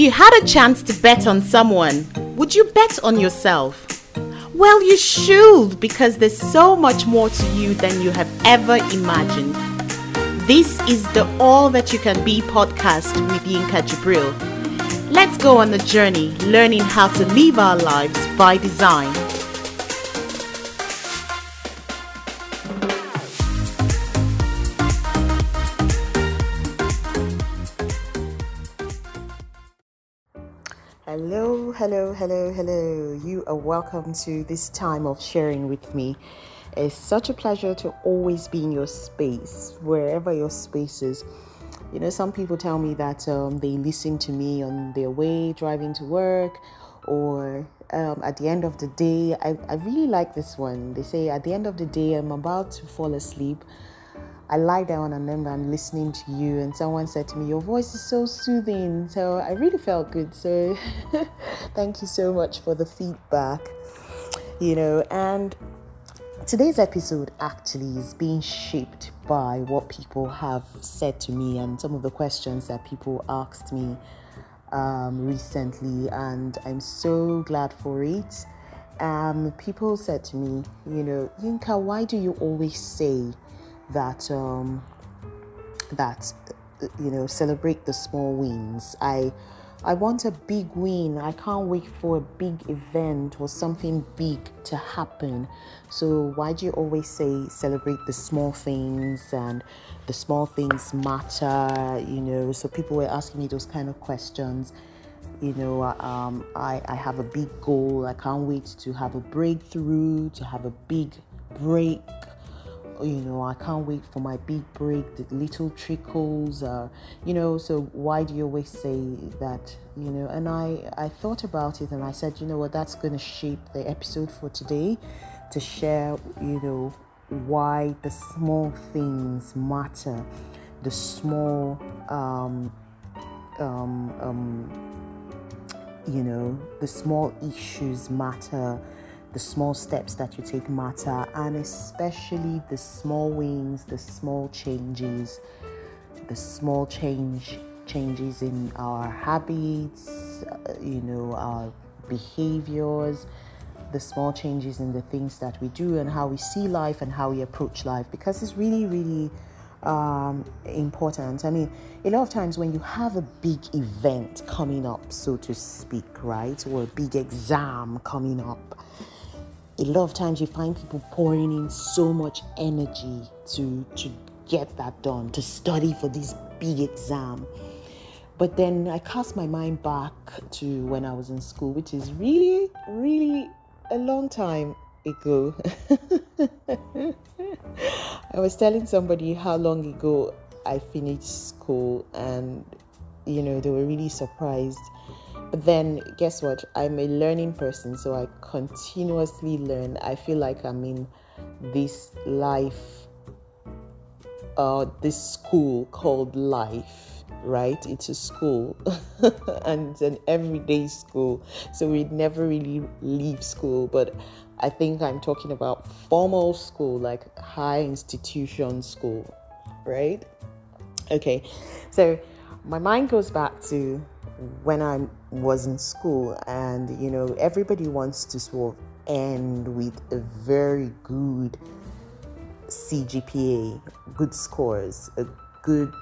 If you had a chance to bet on someone, would you bet on yourself? Well, you should because there's so much more to you than you have ever imagined. This is the All That You Can Be podcast with Yinka Jibril. Let's go on the journey learning how to live our lives by design. Hello, hello, hello. You are welcome to this time of sharing with me. It's such a pleasure to always be in your space, wherever your space is. You know, some people tell me that um, they listen to me on their way driving to work or um, at the end of the day. I, I really like this one. They say, at the end of the day, I'm about to fall asleep. I lie down and then I'm listening to you, and someone said to me, Your voice is so soothing. So I really felt good. So thank you so much for the feedback. You know, and today's episode actually is being shaped by what people have said to me and some of the questions that people asked me um, recently, and I'm so glad for it. Um, people said to me, You know, Yinka, why do you always say, that um, that you know celebrate the small wins. I I want a big win. I can't wait for a big event or something big to happen. So why do you always say celebrate the small things and the small things matter? You know, so people were asking me those kind of questions. You know, um, I, I have a big goal. I can't wait to have a breakthrough, to have a big break you know i can't wait for my big break the little trickles uh, you know so why do you always say that you know? And i i thought about it and i said you know what? That's going to shape the episode for today to share you know why the small things matter the small um um um you know the small issues matter the small steps that you take matter, and especially the small wins, the small changes, the small change changes in our habits, uh, you know, our behaviors, the small changes in the things that we do and how we see life and how we approach life because it's really, really um, important. I mean, a lot of times when you have a big event coming up, so to speak, right, or a big exam coming up, a lot of times you find people pouring in so much energy to to get that done to study for this big exam. But then i cast my mind back to when i was in school which is really really a long time ago. I was telling somebody how long ago i finished school and you know they were really surprised but then, guess what? I'm a learning person, so I continuously learn. I feel like I'm in this life, uh, this school called life, right? It's a school and it's an everyday school, so we never really leave school. But I think I'm talking about formal school, like high institution school, right? Okay, so my mind goes back to when I was in school, and you know, everybody wants to sort of end with a very good CGPA, good scores, a good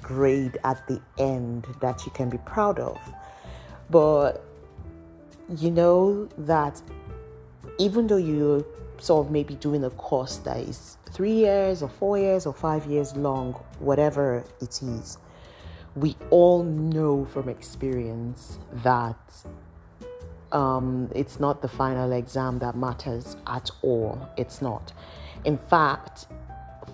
grade at the end that you can be proud of. But you know that even though you're sort of maybe doing a course that is three years or four years or five years long, whatever it is, we all know from experience that um, it's not the final exam that matters at all. It's not. In fact,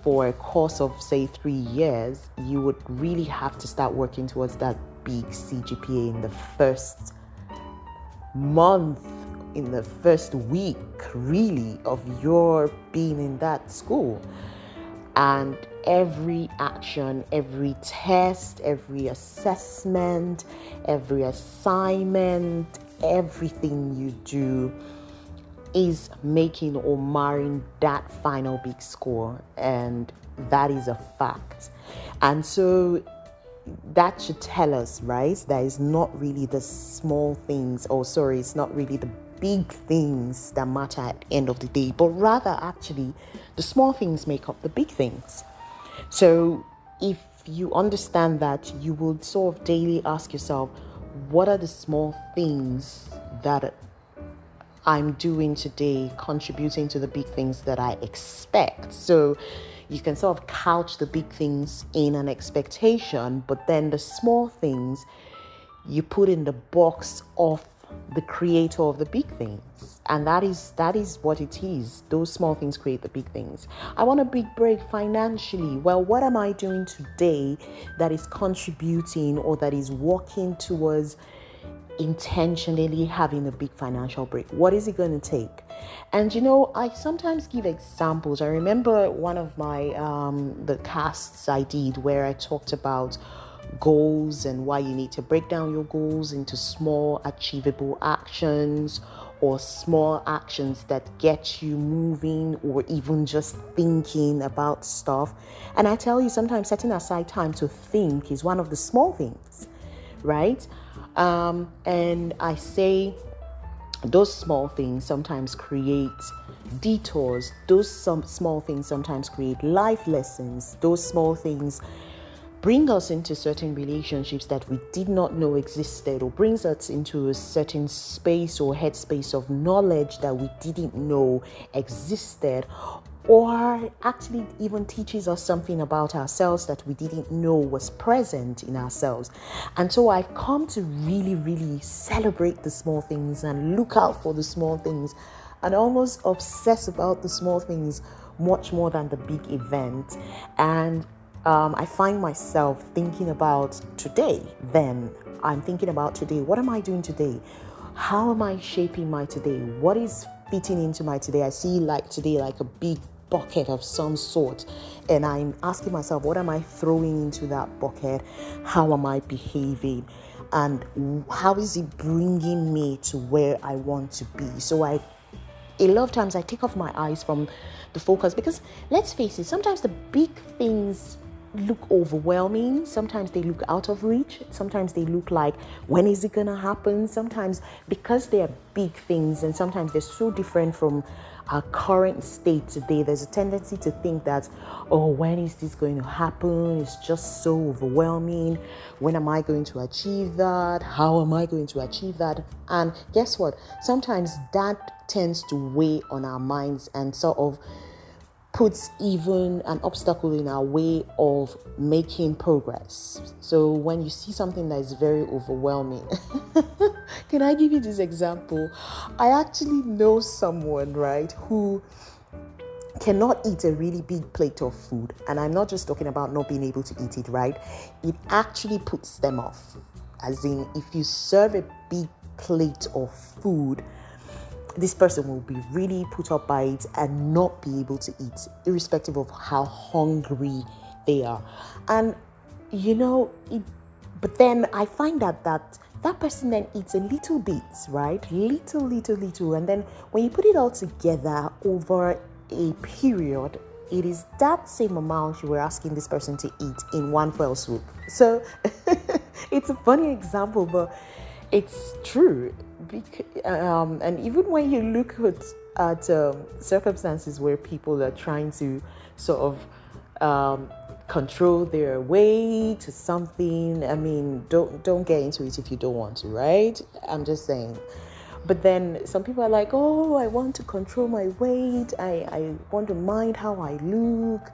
for a course of, say, three years, you would really have to start working towards that big CGPA in the first month, in the first week, really, of your being in that school. And every action, every test, every assessment, every assignment, everything you do is making or marring that final big score. And that is a fact. And so that should tell us, right? That is not really the small things, or sorry, it's not really the big things that matter at the end of the day, but rather actually the small things make up the big things. So if you understand that, you will sort of daily ask yourself, what are the small things that I'm doing today contributing to the big things that I expect? So you can sort of couch the big things in an expectation, but then the small things you put in the box of the creator of the big things. And that is that is what it is. Those small things create the big things. I want a big break financially. Well what am i doing today that is contributing or that is working towards intentionally having a big financial break? What is it going to take? And you know, I sometimes give examples. I remember one of my um, the casts I did where I talked about goals and why you need to break down your goals into small achievable actions or small actions that get you moving or even just thinking about stuff. And I tell you, sometimes setting aside time to think is one of the small things, right? Um, and I say those small things sometimes create detours those some small things sometimes create life lessons those small things bring us into certain relationships that we did not know existed or brings us into a certain space or headspace of knowledge that we didn't know existed or actually even teaches us something about ourselves that we didn't know was present in ourselves. And so I've come to really, really celebrate the small things and look out for the small things and almost obsess about the small things much more than the big event. And um, I find myself thinking about today, then I'm thinking about today. What am I doing today? How am I shaping my today? What is fitting into my today? I see like today like a big bucket of some sort and I'm asking myself, what am I throwing into that bucket? How am I behaving? And how is it bringing me to where I want to be? So I, a lot of times, I take off my eyes from the focus because let's face it, sometimes the big things look overwhelming. Sometimes they look out of reach. Sometimes they look like, when is it going to happen? Sometimes because they are big things and sometimes they're so different from our current state today, there's a tendency to think that, oh, when is this going to happen? It's just so overwhelming. When am I going to achieve that? How am I going to achieve that? And guess what? Sometimes that tends to weigh on our minds and sort of puts even an obstacle in our way of making progress. So when you see something that is very overwhelming, can I give you this example? I actually know someone, right, who cannot eat a really big plate of food. And I'm not just talking about not being able to eat it, right? It actually puts them off. As in, if you serve a big plate of food, this person will be really put up by it and not be able to eat, irrespective of how hungry they are. And you know, it, but then I find that that that person then eats a little bit, right? Little, little, little, and then when you put it all together over a period, it is that same amount you were asking this person to eat in one fell swoop. So it's a funny example, but it's true um, and even when you look at, at um, circumstances where people are trying to sort of um, control their way to something, I mean, don't don't get into it if you don't want to, right? I'm just saying. But then some people are like, oh, I want to control my weight. I, I want to mind how I look.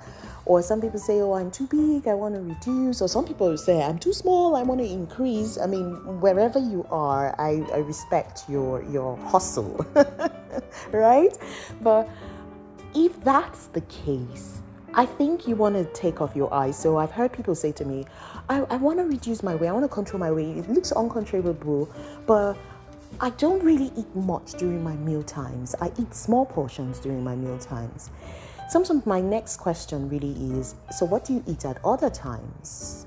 Or some people say, oh, I'm too big, I want to reduce. Or some people say, I'm too small, I want to increase. I mean, wherever you are, I, I respect your, your hustle, right? But if that's the case, I think you want to take off your eyes. So I've heard people say to me, I, I want to reduce my weight, I want to control my weight. It looks uncontrollable, but I don't really eat much during my meal times. I eat small portions during my meal times. Sometimes my next question really is so, what do you eat at other times?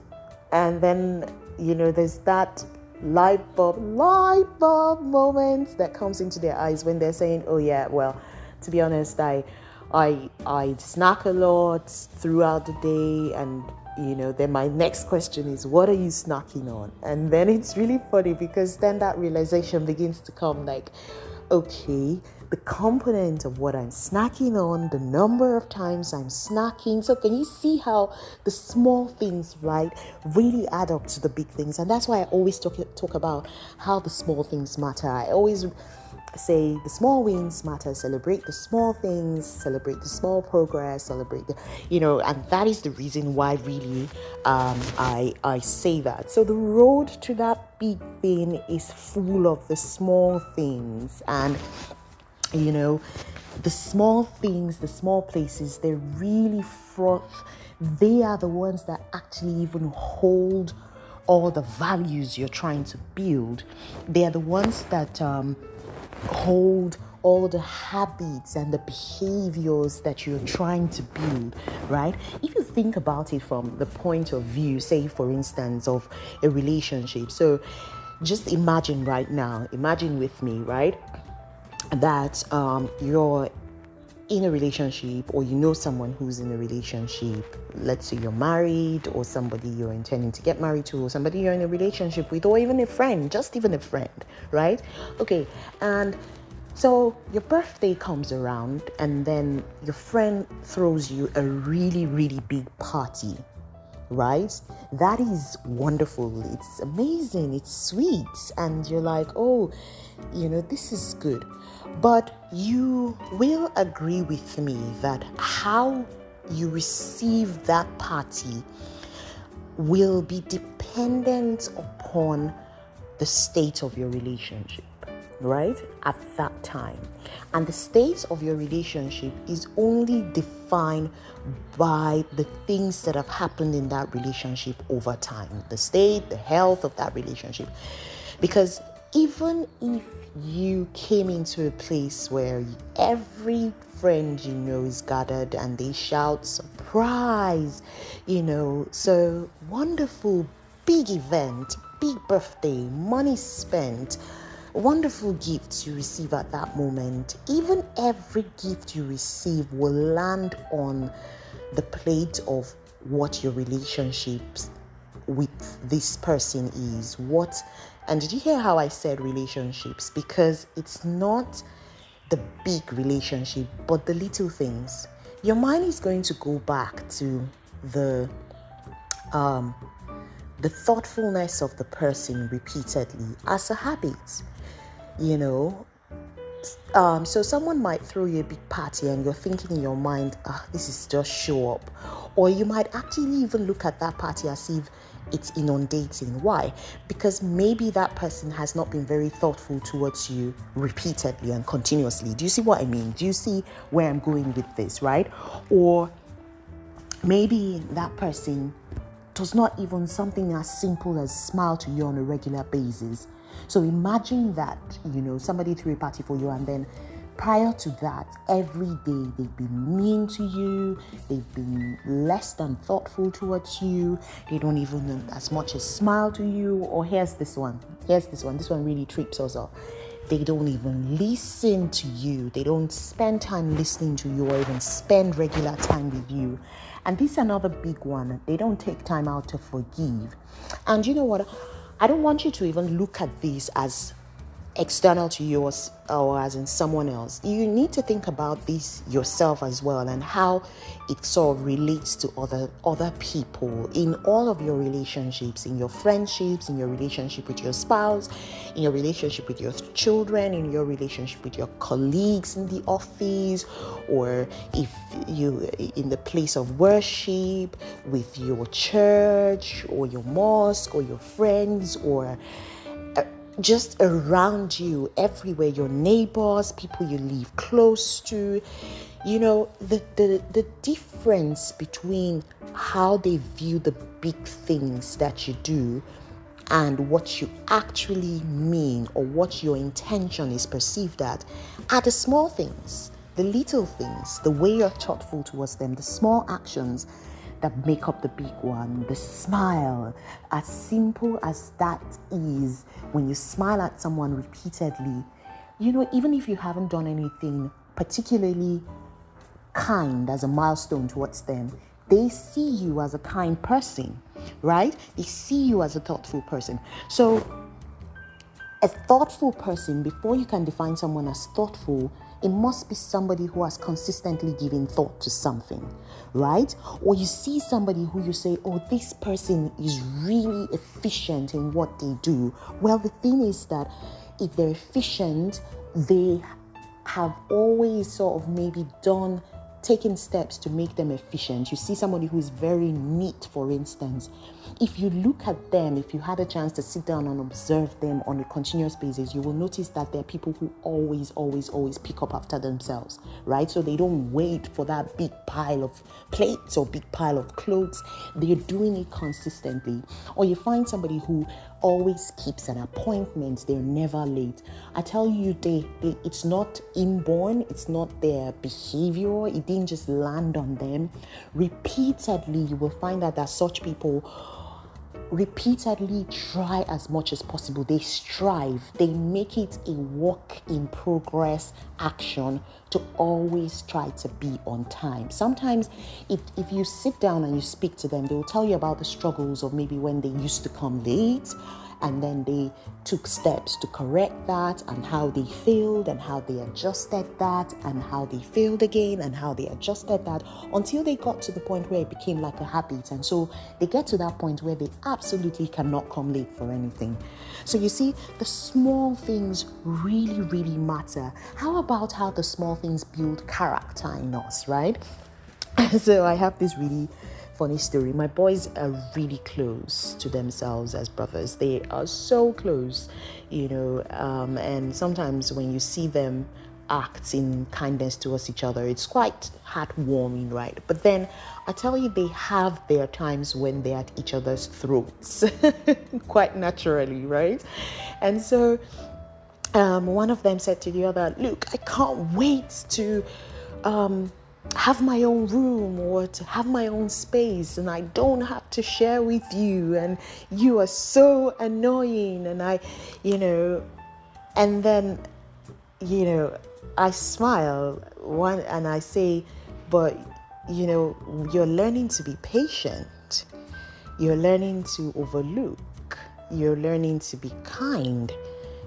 And then, you know, there's that light bulb, light bulb moment that comes into their eyes when they're saying, oh, yeah, well, to be honest, I, I, I snack a lot throughout the day and you know, then my next question is, what are you snacking on? And then it's really funny because then that realization begins to come like, okay, the component of what I'm snacking on, the number of times I'm snacking. So, can you see how the small things, right, really add up to the big things? And that's why I always talk, talk about how the small things matter. I always say the small wins matter celebrate the small things celebrate the small progress celebrate the you know and that is the reason why really um, i i say that so the road to that big thing is full of the small things and you know the small things the small places they're really fraught they are the ones that actually even hold all the values you're trying to build they are the ones that um, hold all the habits and the behaviors that you're trying to build, right? If you think about it from the point of view, say, for instance, of a relationship. So just imagine right now, imagine with me, right? That um, you're in a relationship or you know someone who's in a relationship, let's say you're married or somebody you're intending to get married to or somebody you're in a relationship with or even a friend, just even a friend, right? Okay, and so your birthday comes around and then your friend throws you a really, really big party, right? That is wonderful. It's amazing. It's sweet. And you're like, oh, you know, this is good. But you will agree with me that how you receive that party will be dependent upon the state of your relationship, right? At that time. And the state of your relationship is only defined by the things that have happened in that relationship over time the state, the health of that relationship. Because even if you came into a place where every friend you know is gathered and they shout surprise you know so wonderful big event big birthday money spent wonderful gifts you receive at that moment even every gift you receive will land on the plate of what your relationships with this person is what and did you hear how I said relationships? Because it's not the big relationship, but the little things. Your mind is going to go back to the um, the thoughtfulness of the person repeatedly as a habit. You know, um, so someone might throw you a big party and you're thinking in your mind, ah, this is just show up. Or you might actually even look at that party as if it's inundating. Why? Because maybe that person has not been very thoughtful towards you repeatedly and continuously. Do you see what I mean? Do you see where I'm going with this, right? Or maybe that person does not even something as simple as smile to you on a regular basis. So imagine that, you know, somebody threw a party for you and then prior to that, every day they've been mean to you, they've been less than thoughtful towards you, they don't even as much as smile to you. Or here's this one, here's this one, this one really trips us up. They don't even listen to you, they don't spend time listening to you or even spend regular time with you. And this is another big one. They don't take time out to forgive. And you know what? I don't want you to even look at this as external to yours or as in someone else. You need to think about this yourself as well and how it sort of relates to other other people in all of your relationships, in your friendships, in your relationship with your spouse, in your relationship with your children, in your relationship with your colleagues in the office, or if you in the place of worship with your church or your mosque or your friends or just around you, everywhere, your neighbors, people you live close to. You know, the, the, the difference between how they view the big things that you do and what you actually mean or what your intention is perceived at are the small things, the little things, the way you're thoughtful towards them, the small actions that make up the big one. The smile, as simple as that is, when you smile at someone repeatedly, you know, even if you haven't done anything particularly kind as a milestone towards them, they see you as a kind person, right? They see you as a thoughtful person. So, a thoughtful person, before you can define someone as thoughtful, it must be somebody who has consistently given thought to something, right? Or you see somebody who you say, oh, this person is really efficient in what they do. Well, the thing is that if they're efficient, they have always sort of maybe done taking steps to make them efficient. You see somebody who is very neat, for instance. If you look at them, if you had a chance to sit down and observe them on a continuous basis, you will notice that they're people who always, always, always pick up after themselves, right? So they don't wait for that big pile of plates or big pile of clothes. They're doing it consistently. Or you find somebody who always keeps an appointment. They're never late. I tell you, they, they it's not inborn, it's not their behavior, it didn't just land on them. Repeatedly, you will find that there are such people repeatedly try as much as possible. They strive, they make it a work in progress action to always try to be on time. Sometimes, if, if you sit down and you speak to them, they will tell you about the struggles of maybe when they used to come late and then they took steps to correct that and how they failed and how they adjusted that and how they failed again and how they adjusted that until they got to the point where it became like a habit. And so they get to that point where they absolutely cannot come late for anything. So you see the small things really really matter. How about how the small things build character in us right? So i have this really funny story. My boys are really close to themselves as brothers. They are so close, you know, um, and sometimes when you see them act in kindness towards each other, it's quite heartwarming, right? But then I tell you, they have their times when they're at each other's throats, quite naturally, right? And so um, one of them said to the other, Look, I can't wait to. Um, have my own room or to have my own space and I don't have to share with you and you are so annoying and I you know and then you know I smile one and I say but you know you're learning to be patient. You're learning to overlook. You're learning to be kind.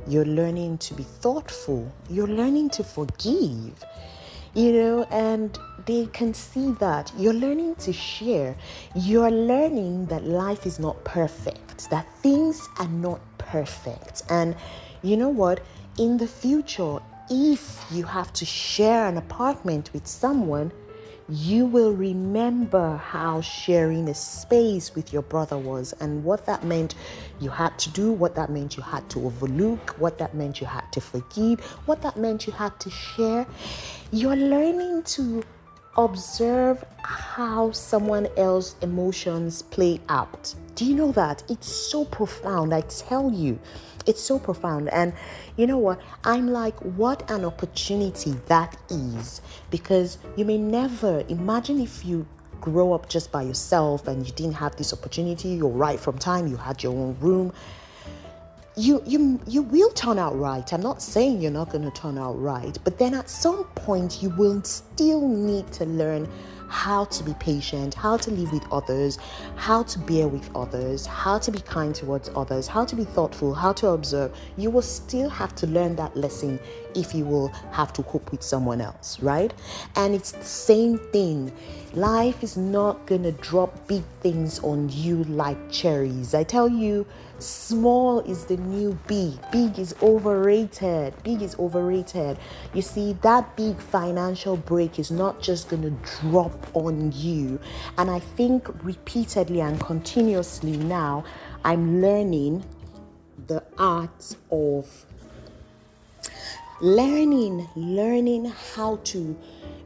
You're learning to be thoughtful. You're learning to forgive you know, and they can see that you're learning to share. You're learning that life is not perfect, that things are not perfect. And you know what? In the future, if you have to share an apartment with someone, you will remember how sharing a space with your brother was and what that meant you had to do, what that meant you had to overlook, what that meant you had to forgive, what that meant you had to share. You're learning to observe how someone else's emotions play out. Do you know that? It's so profound, I tell you. It's so profound. And you know what? I'm like, what an opportunity that is. Because you may never imagine if you grow up just by yourself and you didn't have this opportunity, you're right from time, you had your own room. You, you you will turn out right. I'm not saying you're not going to turn out right, but then at some point you will still need to learn how to be patient, how to live with others, how to bear with others, how to be kind towards others, how to be thoughtful, how to observe. You will still have to learn that lesson if you will have to cope with someone else, right? And it's the same thing. Life is not going to drop big things on you like cherries. I tell you, Small is the new big. Big is overrated. Big is overrated. You see, that big financial break is not just going to drop on you. And I think repeatedly and continuously now, I'm learning the art of learning, learning how to,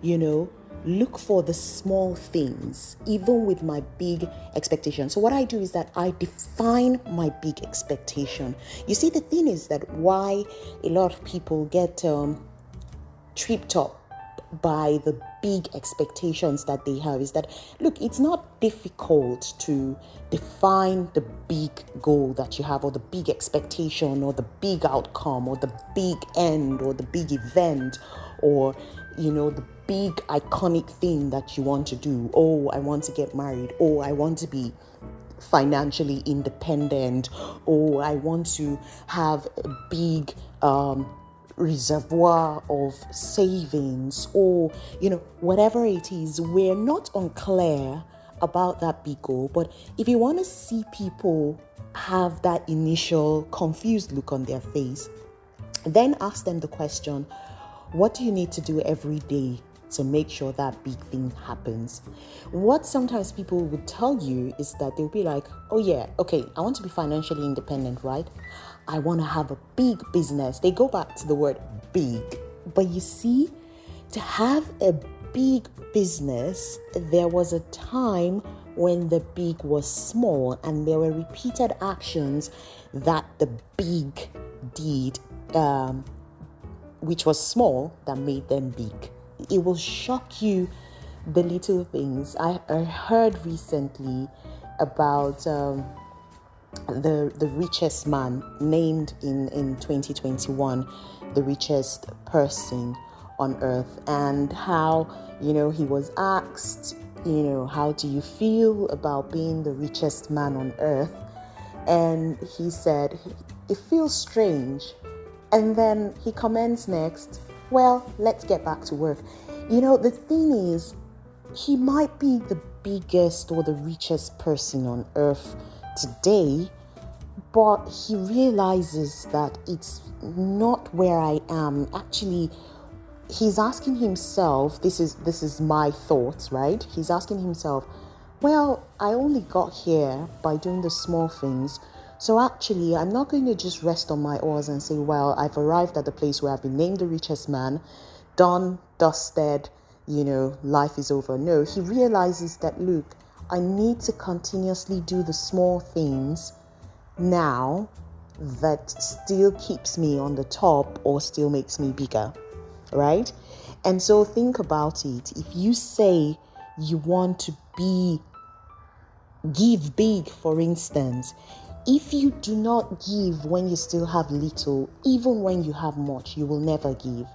you know, look for the small things, even with my big expectation. So, what I do is that I define my big expectation. You see, the thing is that why a lot of people get um, tripped up by the big expectations that they have is that look it's not difficult to define the big goal that you have or the big expectation or the big outcome or the big end or the big event or you know the big iconic thing that you want to do. Oh, I want to get married. Oh, I want to be financially independent. Oh, I want to have a big um, reservoir of savings or you know whatever it is we're not unclear about that big goal but if you want to see people have that initial confused look on their face then ask them the question what do you need to do every day to make sure that big thing happens. What sometimes people would tell you is that they'll be like, oh, yeah, okay, I want to be financially independent, right? I want to have a big business. They go back to the word big. But you see, to have a big business, there was a time when the big was small and there were repeated actions that the big did, um, which was small, that made them big. It will shock you the little things. I, I heard recently about. Um, the the richest man named in in 2021 the richest person on earth. And how you know he was asked you know how do you feel about being the richest man on earth? And he said it feels strange. And then he comments next well let's get back to work. You know the thing is he might be the biggest or the richest person on earth today, but he realizes that it's not where I am. Actually, he's asking himself, this is this is my thoughts, right? He's asking himself, well, I only got here by doing the small things. So actually, I'm not going to just rest on my oars and say, well, I've arrived at the place where I've been named the richest man, done, dusted, you know, life is over. No, he realizes that, look, I need to continuously do the small things now that still keeps me on the top or still makes me bigger, right? And so think about it. If you say you want to be, give big, for instance, if you do not give when you still have little, even when you have much, you will never give.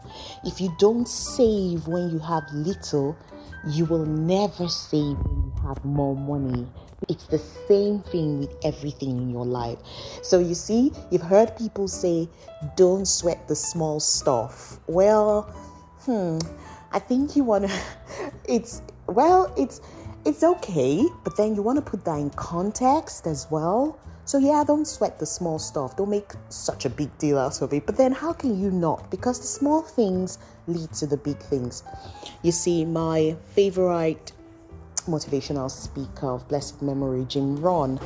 If you don't save when you have little, you will never save when you have more money. It's the same thing with everything in your life. So, you see, you've heard people say, don't sweat the small stuff. Well, hmm, I think you want to, it's, well, it's, it's okay, but then you want to put that in context as well. So, yeah, don't sweat the small stuff. Don't make such a big deal out of it. But then, how can you not? Because the small things lead to the big things. You see, my favorite motivational speaker of blessed memory, Jim Rohn,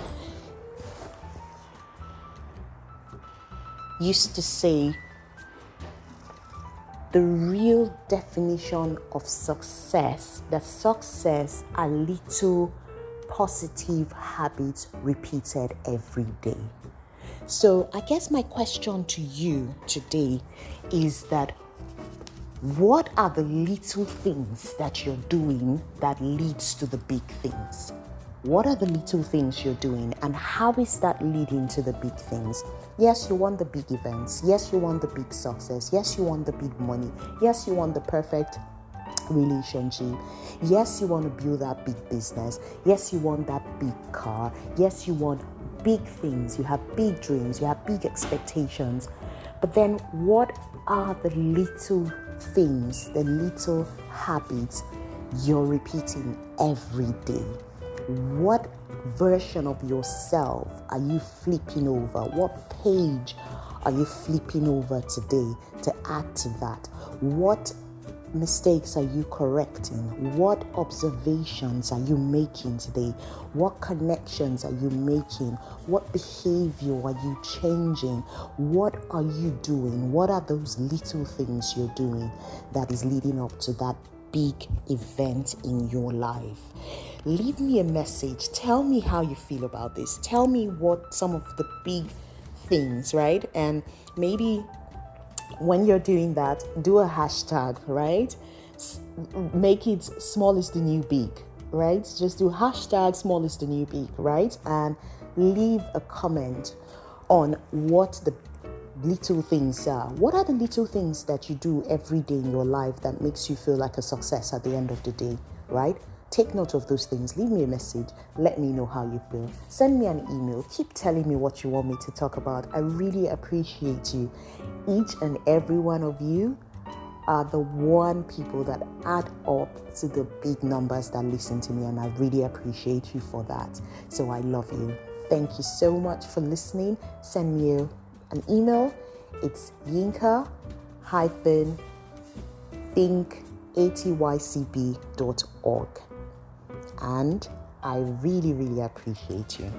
used to say, the real definition of success, that success are little positive habits repeated every day. So, I guess my question to you today is that what are the little things that you're doing that leads to the big things? What are the little things you're doing and how is that leading to the big things? Yes, you want the big events. Yes, you want the big success. Yes, you want the big money. Yes, you want the perfect relationship. Yes, you want to build that big business. Yes, you want that big car. Yes, you want big things. You have big dreams. You have big expectations. But then, what are the little things, the little habits you're repeating every day? What version of yourself are you flipping over? What page are you flipping over today to add to that? What mistakes are you correcting? What observations are you making today? What connections are you making? What behavior are you changing? What are you doing? What are those little things you're doing that is leading up to that big event in your life? Leave me a message. Tell me how you feel about this. Tell me what some of the big things, right? And maybe when you're doing that, do a hashtag, right? S- make it small is the new big, right? Just do hashtag small is the new big, right? And leave a comment on what the little things are. What are the little things that you do every day in your life that makes you feel like a success at the end of the day, right? Take note of those things. Leave me a message. Let me know how you feel. Send me an email. Keep telling me what you want me to talk about. I really appreciate you. Each and every one of you are the one people that add up to the big numbers that listen to me, and I really appreciate you for that. So I love you. Thank you so much for listening. Send me an email. It's yinka hyphen think atycb.org and I really, really appreciate you.